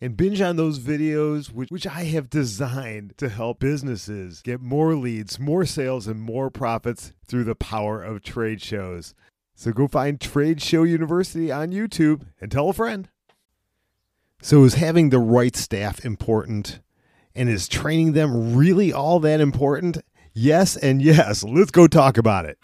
and binge on those videos, which, which I have designed to help businesses get more leads, more sales, and more profits through the power of trade shows. So go find Trade Show University on YouTube and tell a friend. So, is having the right staff important? And is training them really all that important? Yes, and yes. Let's go talk about it.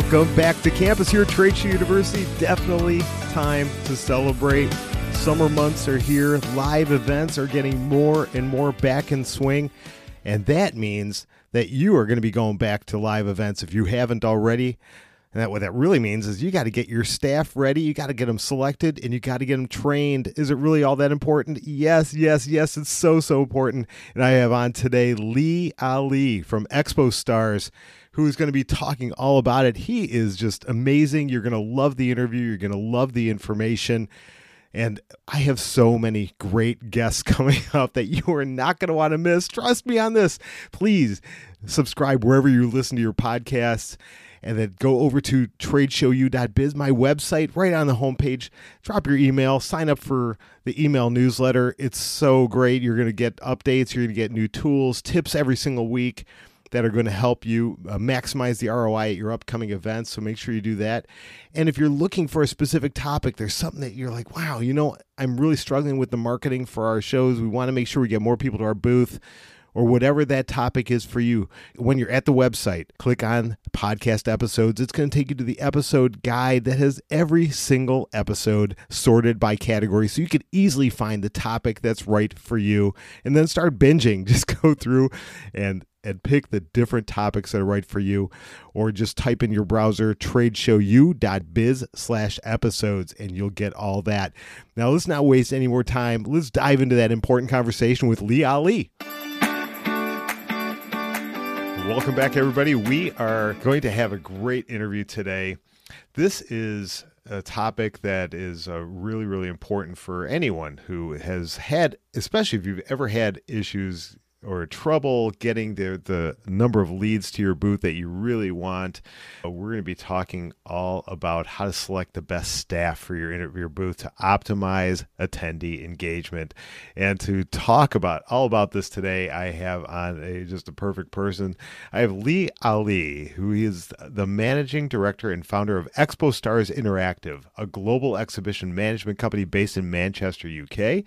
Welcome back to campus here at Trade Show University. Definitely time to celebrate. Summer months are here. Live events are getting more and more back in swing. And that means that you are going to be going back to live events if you haven't already. And that what that really means is you got to get your staff ready, you got to get them selected, and you got to get them trained. Is it really all that important? Yes, yes, yes. It's so so important. And I have on today Lee Ali from Expo Stars who's going to be talking all about it. He is just amazing. You're going to love the interview, you're going to love the information. And I have so many great guests coming up that you are not going to want to miss. Trust me on this. Please subscribe wherever you listen to your podcasts and then go over to tradeshowu.biz, my website, right on the homepage. Drop your email, sign up for the email newsletter. It's so great. You're going to get updates, you're going to get new tools, tips every single week that are going to help you uh, maximize the ROI at your upcoming events. So make sure you do that. And if you're looking for a specific topic, there's something that you're like, wow, you know, I'm really struggling with the marketing for our shows. We want to make sure we get more people to our booth or whatever that topic is for you. When you're at the website, click on podcast episodes. It's going to take you to the episode guide that has every single episode sorted by category so you can easily find the topic that's right for you and then start binging. Just go through and and pick the different topics that are right for you or just type in your browser tradeshowu.biz slash episodes and you'll get all that. Now let's not waste any more time. Let's dive into that important conversation with lee ali. Welcome back everybody. We are going to have a great interview today. This is a topic that is uh, really really important for anyone who has had especially if you've ever had issues or trouble getting the the number of leads to your booth that you really want, uh, we're going to be talking all about how to select the best staff for your interview booth to optimize attendee engagement. And to talk about all about this today, I have on a just a perfect person. I have Lee Ali, who is the managing director and founder of Expo Stars Interactive, a global exhibition management company based in Manchester, UK.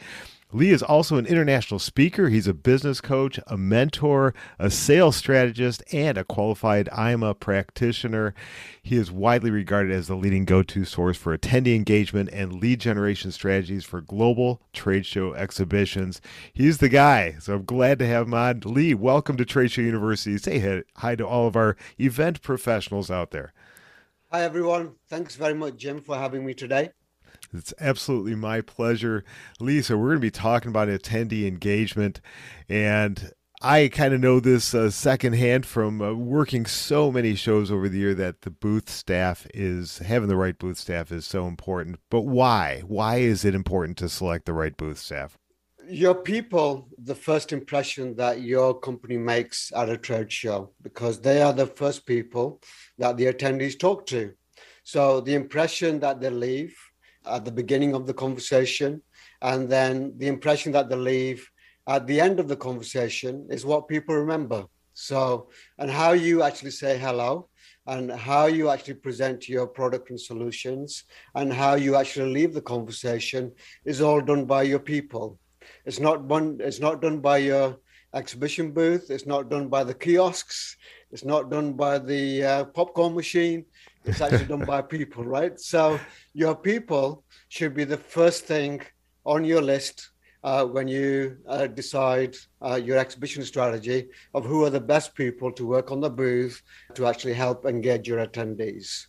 Lee is also an international speaker. He's a business coach, a mentor, a sales strategist, and a qualified IMA practitioner. He is widely regarded as the leading go to source for attendee engagement and lead generation strategies for global trade show exhibitions. He's the guy, so I'm glad to have him on. Lee, welcome to Trade Show University. Say hi to all of our event professionals out there. Hi, everyone. Thanks very much, Jim, for having me today. It's absolutely my pleasure. Lisa, we're going to be talking about attendee engagement. And I kind of know this uh, secondhand from uh, working so many shows over the year that the booth staff is having the right booth staff is so important. But why? Why is it important to select the right booth staff? Your people, the first impression that your company makes at a trade show, because they are the first people that the attendees talk to. So the impression that they leave at the beginning of the conversation, and then the impression that they leave at the end of the conversation is what people remember. So, and how you actually say hello, and how you actually present your product and solutions, and how you actually leave the conversation is all done by your people. It's not one. It's not done by your exhibition booth. It's not done by the kiosks. It's not done by the uh, popcorn machine. It's actually done by people, right? So your people should be the first thing on your list uh, when you uh, decide uh, your exhibition strategy of who are the best people to work on the booth to actually help engage your attendees.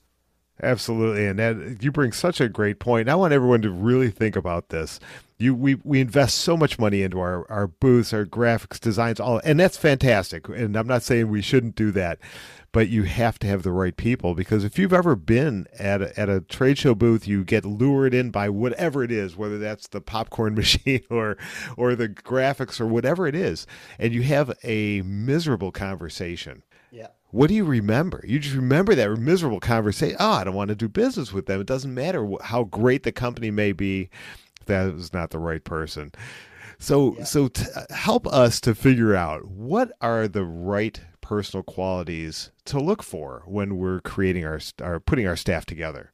Absolutely, and that you bring such a great point. I want everyone to really think about this. You, we, we invest so much money into our, our booths, our graphics designs, all, and that's fantastic. And I'm not saying we shouldn't do that, but you have to have the right people because if you've ever been at a, at a trade show booth, you get lured in by whatever it is, whether that's the popcorn machine or or the graphics or whatever it is, and you have a miserable conversation Yeah. what do you remember? You just remember that miserable conversation. Oh, ah, I don't want to do business with them. It doesn't matter how great the company may be. That was not the right person. So, yeah. so t- help us to figure out what are the right personal qualities to look for when we're creating our, our putting our staff together.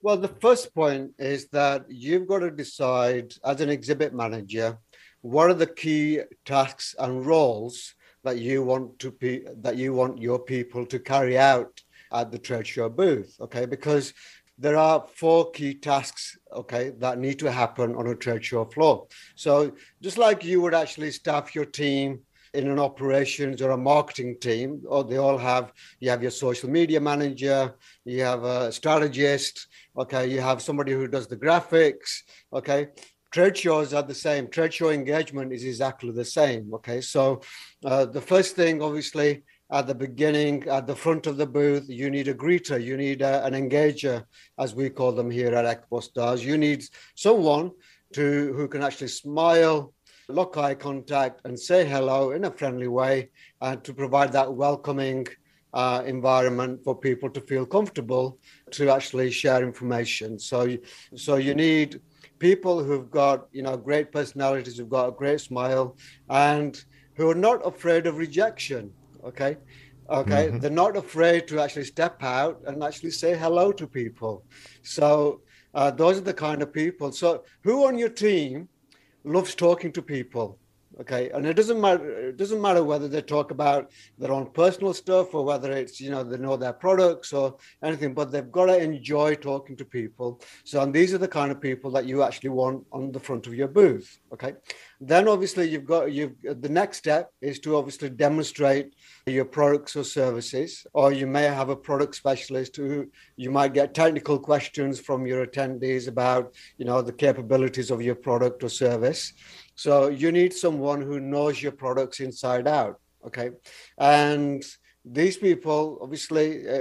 Well, the first point is that you've got to decide as an exhibit manager what are the key tasks and roles that you want to be that you want your people to carry out at the trade show booth okay because there are four key tasks okay that need to happen on a trade show floor so just like you would actually staff your team in an operations or a marketing team or they all have you have your social media manager you have a strategist okay you have somebody who does the graphics okay trade shows are the same. Trade show engagement is exactly the same. Okay, so uh, the first thing, obviously, at the beginning, at the front of the booth, you need a greeter, you need a, an engager, as we call them here at Expo Stars. You need someone to who can actually smile, lock eye contact, and say hello in a friendly way, and to provide that welcoming. Uh, environment for people to feel comfortable to actually share information. So, so you need people who've got you know great personalities, who've got a great smile, and who are not afraid of rejection. Okay, okay, mm-hmm. they're not afraid to actually step out and actually say hello to people. So uh, those are the kind of people. So who on your team loves talking to people? Okay and it doesn't matter it doesn't matter whether they talk about their own personal stuff or whether it's you know they know their products or anything but they've got to enjoy talking to people. So and these are the kind of people that you actually want on the front of your booth okay? Then obviously you've got you the next step is to obviously demonstrate your products or services or you may have a product specialist who you might get technical questions from your attendees about you know the capabilities of your product or service so you need someone who knows your products inside out. Okay. And these people, obviously, uh,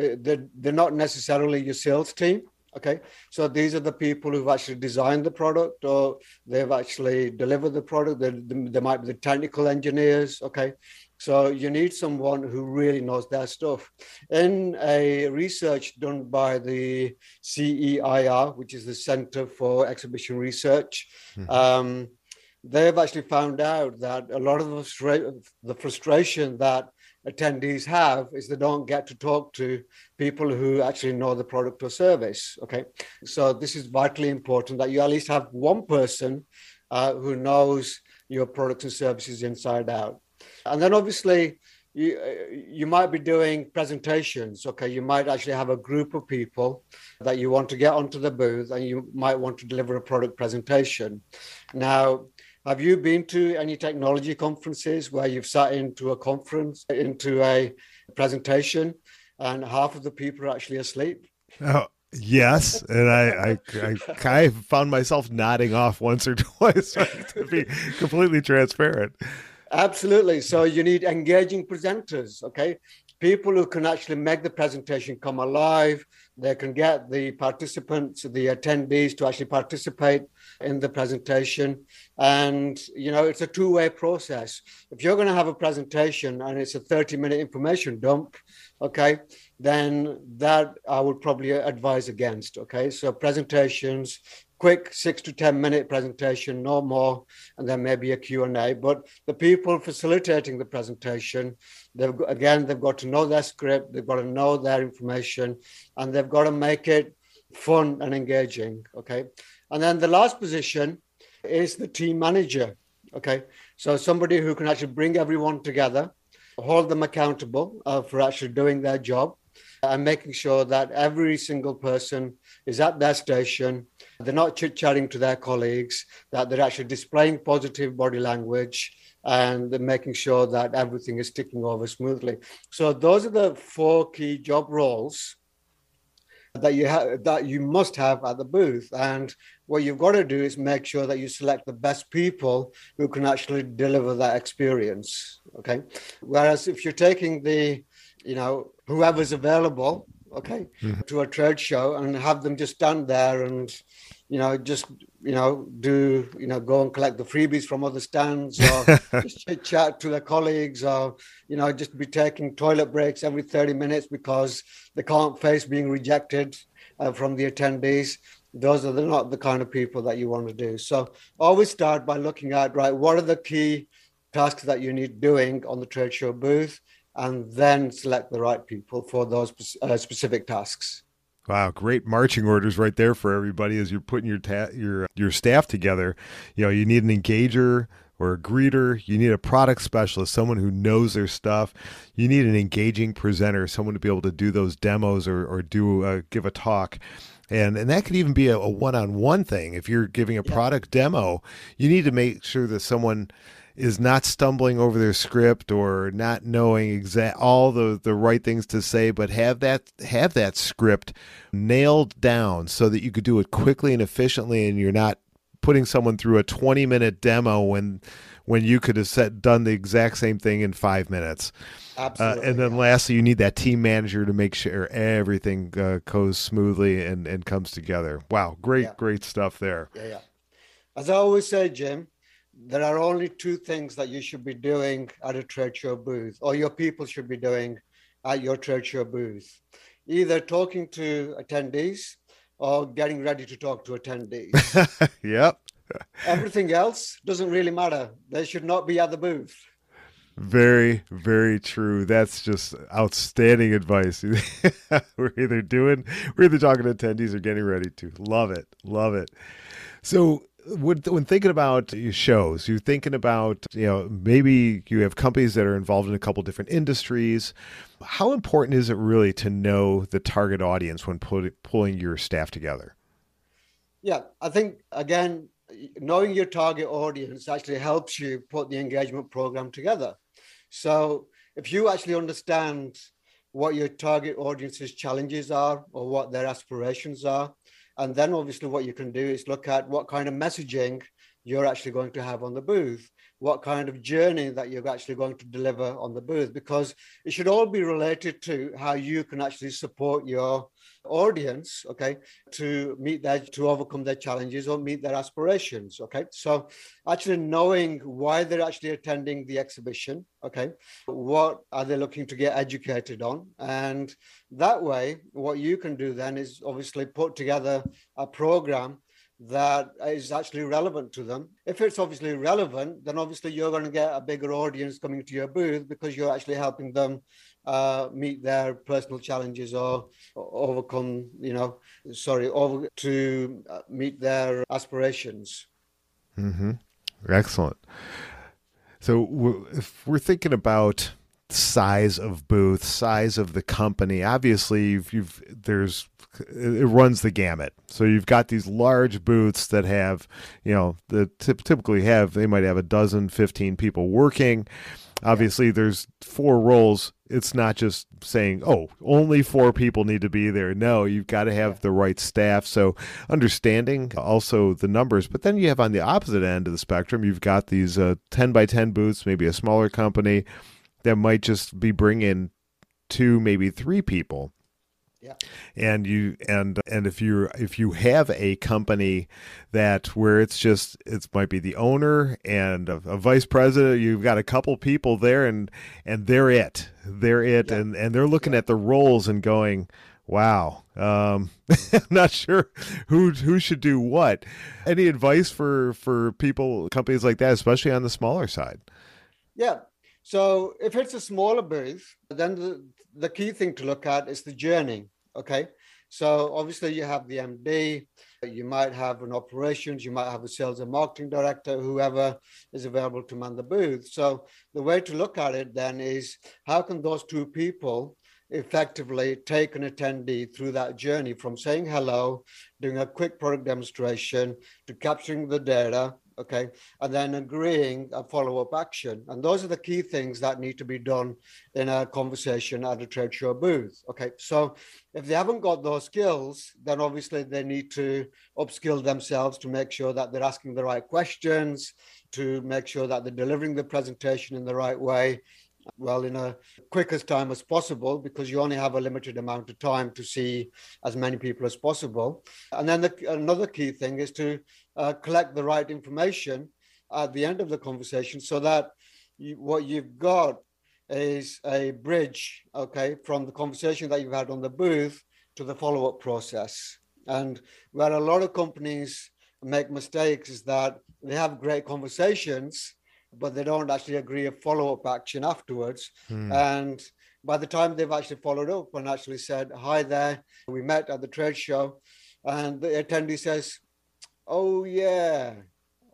uh, they're, they're not necessarily your sales team. Okay. So these are the people who've actually designed the product or they've actually delivered the product. They, they might be the technical engineers. Okay. So you need someone who really knows their stuff. In a research done by the CEIR, which is the Center for Exhibition Research, mm-hmm. um, they've actually found out that a lot of the frustration that attendees have is they don't get to talk to people who actually know the product or service. Okay, so this is vitally important that you at least have one person uh, who knows your products and services inside out, and then obviously. You, you might be doing presentations. Okay, you might actually have a group of people that you want to get onto the booth, and you might want to deliver a product presentation. Now, have you been to any technology conferences where you've sat into a conference, into a presentation, and half of the people are actually asleep? Oh, yes. And I, I, I, I found myself nodding off once or twice to be completely transparent. Absolutely. So you need engaging presenters, okay? People who can actually make the presentation come alive. They can get the participants, the attendees to actually participate in the presentation. And, you know, it's a two way process. If you're going to have a presentation and it's a 30 minute information dump, okay, then that I would probably advise against. Okay. So presentations, quick six to 10 minute presentation, no more, and then maybe a Q&A. But the people facilitating the presentation, they've again, they've got to know their script, they've got to know their information, and they've got to make it fun and engaging. Okay. And then the last position is the team manager. Okay. So somebody who can actually bring everyone together, hold them accountable uh, for actually doing their job. and making sure that every single person is at their station. They're not chit chatting to their colleagues, that they're actually displaying positive body language and making sure that everything is ticking over smoothly. So, those are the four key job roles that you have that you must have at the booth and what you've got to do is make sure that you select the best people who can actually deliver that experience okay whereas if you're taking the you know whoever's available okay mm-hmm. to a trade show and have them just stand there and you know just you know do you know go and collect the freebies from other stands or just chit chat to their colleagues or you know just be taking toilet breaks every 30 minutes because they can't face being rejected uh, from the attendees. Those are the, not the kind of people that you want to do. So always start by looking at right what are the key tasks that you need doing on the trade show booth and then select the right people for those uh, specific tasks Wow, great marching orders right there for everybody as you're putting your ta- your your staff together. You know, you need an engager or a greeter, you need a product specialist, someone who knows their stuff. You need an engaging presenter, someone to be able to do those demos or or do uh, give a talk. And and that could even be a, a one-on-one thing. If you're giving a product demo, you need to make sure that someone is not stumbling over their script or not knowing exact all the the right things to say but have that have that script nailed down so that you could do it quickly and efficiently and you're not putting someone through a 20 minute demo when when you could have set, done the exact same thing in five minutes. Absolutely. Uh, and then lastly, you need that team manager to make sure everything uh, goes smoothly and, and comes together. Wow, great, yeah. great stuff there. Yeah, yeah. As I always say, Jim, there are only two things that you should be doing at a trade show booth, or your people should be doing at your trade show booth either talking to attendees or getting ready to talk to attendees. yep. Everything else doesn't really matter. They should not be at the booth. Very, very true. That's just outstanding advice. we're either doing, we're either talking to attendees or getting ready to. Love it. Love it. So when, thinking about your shows, you're thinking about, you know, maybe you have companies that are involved in a couple different industries. How important is it really to know the target audience when pulling your staff together? Yeah, I think, again, knowing your target audience actually helps you put the engagement program together. So if you actually understand what your target audience's challenges are or what their aspirations are, and then obviously what you can do is look at what kind of messaging you're actually going to have on the booth, what kind of journey that you're actually going to deliver on the booth, because it should all be related to how you can actually support your audience, okay, to meet their, to overcome their challenges or meet their aspirations, okay. So actually knowing why they're actually attending the exhibition, okay, what are they looking to get educated on, and that way, what you can do then is obviously put together a program that is actually relevant to them. If it's obviously relevant, then obviously you're going to get a bigger audience coming to your booth because you're actually helping them uh, meet their personal challenges or, or overcome, you know, sorry, over to uh, meet their aspirations. Mm-hmm. Excellent. So if we're thinking about size of booth, size of the company. Obviously, you've, you've, there's it runs the gamut. So you've got these large booths that have, you know, the typically have they might have a dozen, fifteen people working. Obviously, there's four roles. It's not just saying, "Oh, only four people need to be there." No, you've got to have the right staff. So understanding also the numbers, but then you have on the opposite end of the spectrum, you've got these uh, ten by ten booths, maybe a smaller company that might just be bringing two, maybe three people. Yeah. And you and and if you if you have a company that where it's just it might be the owner and a, a, vice president, you've got a couple people there and and they're it. They're it yeah. and and they're looking yeah. at the roles and going, "Wow, um, I'm not sure who who should do what." Any advice for for people companies like that, especially on the smaller side? Yeah, so if it's a smaller booth, then the, the key thing to look at is the journey. Okay. So obviously you have the MD, you might have an operations, you might have a sales and marketing director, whoever is available to man the booth. So the way to look at it then is how can those two people effectively take an attendee through that journey from saying hello, doing a quick product demonstration to capturing the data, okay, and then agreeing a follow up action. And those are the key things that need to be done in a conversation at a trade show booth, okay. So if they haven't got those skills, then obviously they need to upskill themselves to make sure that they're asking the right questions, to make sure that they're delivering the presentation in the right way well in a quickest time as possible because you only have a limited amount of time to see as many people as possible. And then the, another key thing is to uh, collect the right information at the end of the conversation so that you, what you've got is a bridge okay from the conversation that you've had on the booth to the follow-up process. And where a lot of companies make mistakes is that they have great conversations but they don't actually agree a follow-up action afterwards. Hmm. And by the time they've actually followed up and actually said, "Hi there, we met at the trade show," and the attendee says, "Oh yeah,"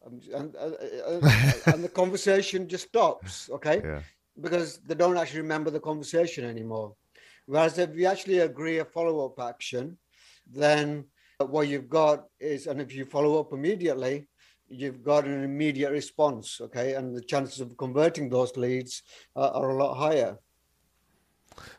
and, uh, uh, and the conversation just stops. Okay, yeah. because they don't actually remember the conversation anymore. Whereas if you actually agree a follow-up action, then what you've got is, and if you follow up immediately, you've got an immediate response, okay, and the chances of converting those leads uh, are a lot higher.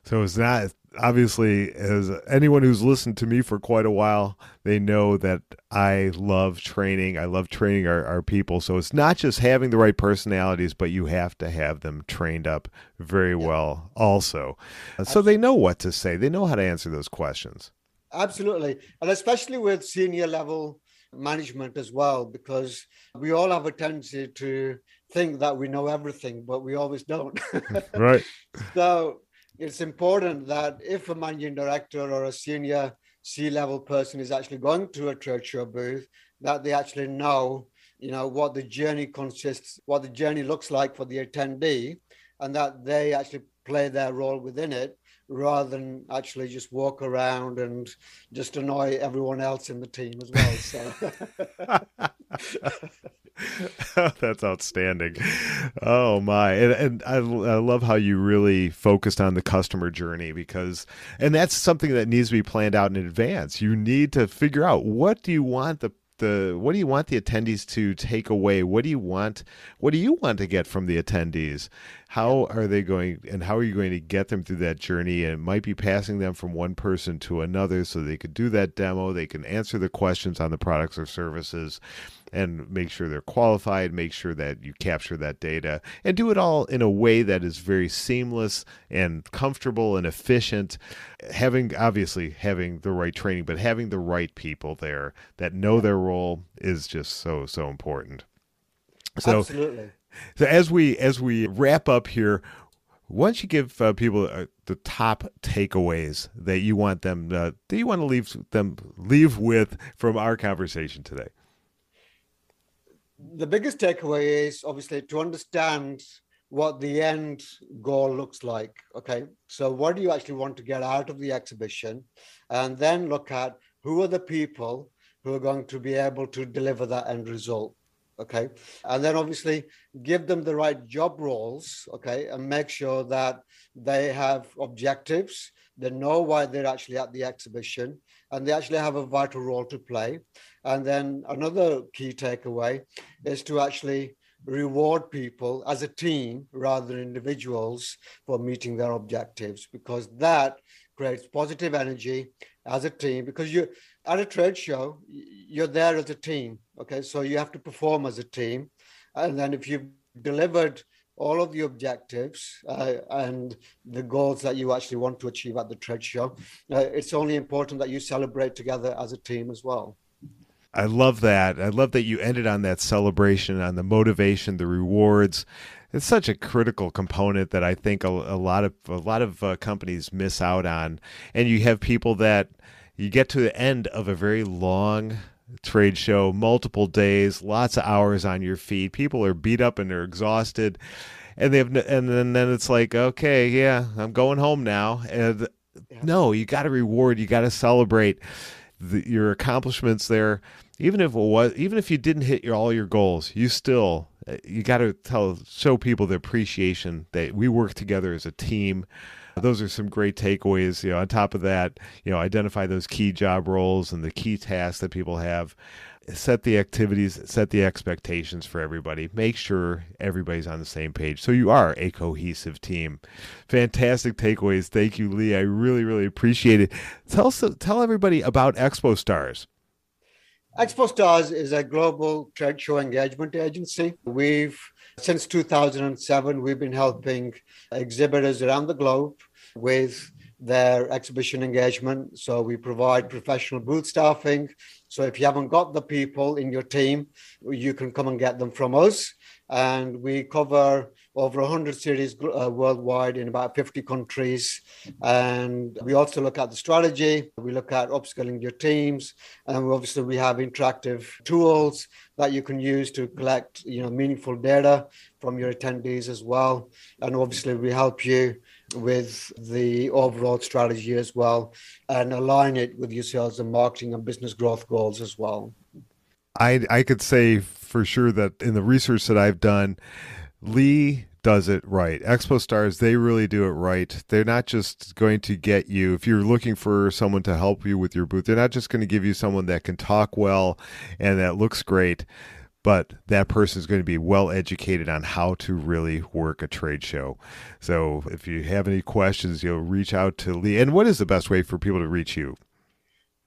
So it's not obviously as anyone who's listened to me for quite a while, they know that I love training. I love training our, our people. So it's not just having the right personalities, but you have to have them trained up very yeah. well also. So they know what to say. They know how to answer those questions. Absolutely. And especially with senior level management as well, because we all have a tendency to think that we know everything, but we always don't. right. So it's important that if a managing director or a senior C level person is actually going to a trade show booth, that they actually know, you know, what the journey consists, what the journey looks like for the attendee, and that they actually play their role within it rather than actually just walk around and just annoy everyone else in the team as well. So. that's outstanding. Oh my. And, and I, I love how you really focused on the customer journey because, and that's something that needs to be planned out in advance. You need to figure out what do you want the the what do you want the attendees to take away? What do you want what do you want to get from the attendees? How are they going and how are you going to get them through that journey? And it might be passing them from one person to another so they could do that demo they can answer the questions on the products or services and make sure they're qualified, make sure that you capture that data, and do it all in a way that is very seamless and comfortable and efficient. Having obviously having the right training, but having the right people there that know their role is just so so important. So, Absolutely. So as we as we wrap up here, why don't you give uh, people uh, the top takeaways that you want them uh, that you want to leave them leave with from our conversation today? the biggest takeaway is obviously to understand what the end goal looks like. Okay, so what do you actually want to get out of the exhibition? And then look at who are the people who are going to be able to deliver that end result. Okay, and then obviously give them the right job roles. Okay, and make sure that they have objectives, they know why they're actually at the exhibition, and they actually have a vital role to play. And then another key takeaway is to actually reward people as a team rather than individuals for meeting their objectives because that creates positive energy as a team because you at a trade show you're there as a team okay so you have to perform as a team and then if you've delivered all of the objectives uh, and the goals that you actually want to achieve at the trade show uh, it's only important that you celebrate together as a team as well I love that. I love that you ended on that celebration, on the motivation, the rewards. It's such a critical component that I think a, a lot of a lot of uh, companies miss out on. And you have people that you get to the end of a very long trade show, multiple days, lots of hours on your feet. People are beat up and they're exhausted, and they have and then then it's like, okay, yeah, I'm going home now. And yeah. no, you got to reward, you got to celebrate the, your accomplishments there even if it was even if you didn't hit your all your goals you still eh, you got to tell show people the appreciation that we work together as a team those are some great takeaways. You know, on top of that, you know, identify those key job roles and the key tasks that people have. Set the activities, set the expectations for everybody. Make sure everybody's on the same page so you are a cohesive team. Fantastic takeaways. Thank you, Lee. I really, really appreciate it. Tell us, tell everybody about Expo Stars. Expo Stars is a global trade show engagement agency. We've since 2007, we've been helping exhibitors around the globe with their exhibition engagement. So we provide professional booth staffing. So if you haven't got the people in your team, you can come and get them from us. And we cover over 100 cities uh, worldwide in about 50 countries. And we also look at the strategy, we look at upskilling your teams, and obviously we have interactive tools that you can use to collect you know meaningful data from your attendees as well. And obviously we help you with the overall strategy as well and align it with your sales and marketing and business growth goals as well. I I could say for sure that in the research that I've done Lee does it right. Expo Stars, they really do it right. They're not just going to get you, if you're looking for someone to help you with your booth, they're not just going to give you someone that can talk well and that looks great, but that person is going to be well educated on how to really work a trade show. So if you have any questions, you'll reach out to Lee. And what is the best way for people to reach you?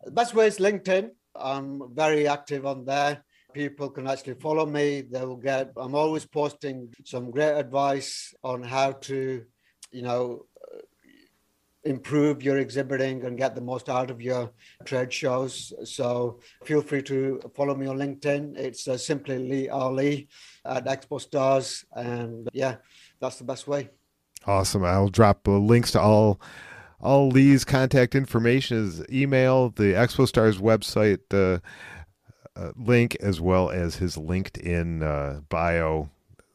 The best way is LinkedIn. I'm very active on there people can actually follow me. They will get, I'm always posting some great advice on how to, you know, improve your exhibiting and get the most out of your trade shows. So feel free to follow me on LinkedIn. It's uh, simply Lee Ali at Expo Stars. And yeah, that's the best way. Awesome. I'll drop uh, links to all all Lee's contact information is email, the Expo Stars website, uh, uh, link as well as his LinkedIn uh, bio,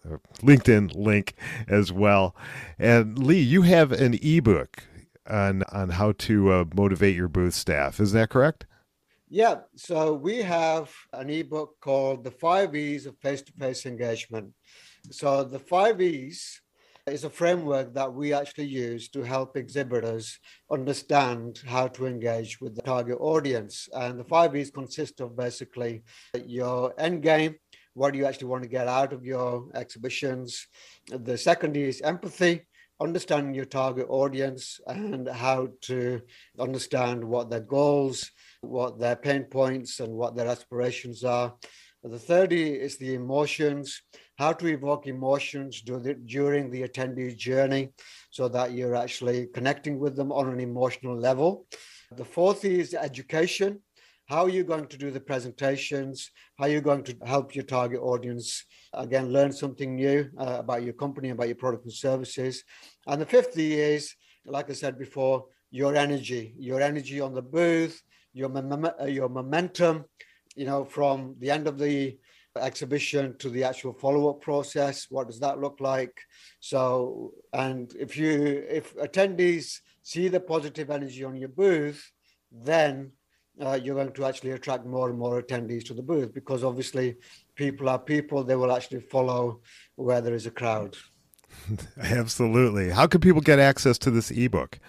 uh, LinkedIn link as well. And Lee, you have an ebook on on how to uh, motivate your booth staff. Is that correct? Yeah. So we have an ebook called "The Five E's of Face-to-Face Engagement." So the five E's is a framework that we actually use to help exhibitors understand how to engage with the target audience. And the five E's consist of basically your end game, what do you actually want to get out of your exhibitions. The second is empathy, understanding your target audience and how to understand what their goals, what their pain points, and what their aspirations are. The third is the emotions, how to evoke emotions during the attendee journey so that you're actually connecting with them on an emotional level. The fourth is education. How are you going to do the presentations? How are you going to help your target audience, again, learn something new uh, about your company, about your product and services? And the fifth is, like I said before, your energy, your energy on the booth, your, mom- your momentum, you know, from the end of the exhibition to the actual follow-up process what does that look like? So and if you if attendees see the positive energy on your booth then uh, you're going to actually attract more and more attendees to the booth because obviously people are people they will actually follow where there is a crowd. Absolutely. How can people get access to this ebook?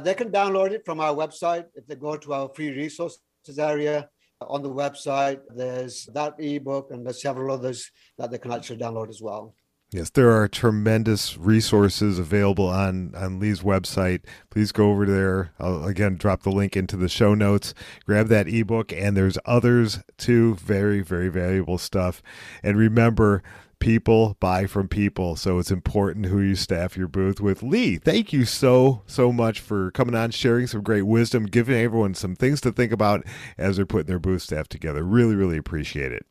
They can download it from our website. If they go to our free resources area on the website. There's that ebook and there's several others that they can actually download as well. Yes, there are tremendous resources available on, on Lee's website. Please go over there. I'll again drop the link into the show notes. Grab that ebook, and there's others too. Very, very valuable stuff. And remember, people buy from people. So it's important who you staff your booth with. Lee, thank you so, so much for coming on, sharing some great wisdom, giving everyone some things to think about as they're putting their booth staff together. Really, really appreciate it.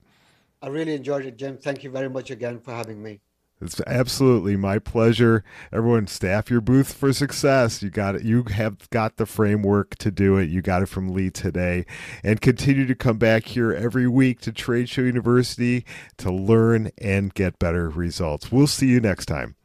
I really enjoyed it, Jim. Thank you very much again for having me. It's absolutely my pleasure. Everyone, staff your booth for success. You got it. You have got the framework to do it. You got it from Lee today, and continue to come back here every week to Trade Show University to learn and get better results. We'll see you next time.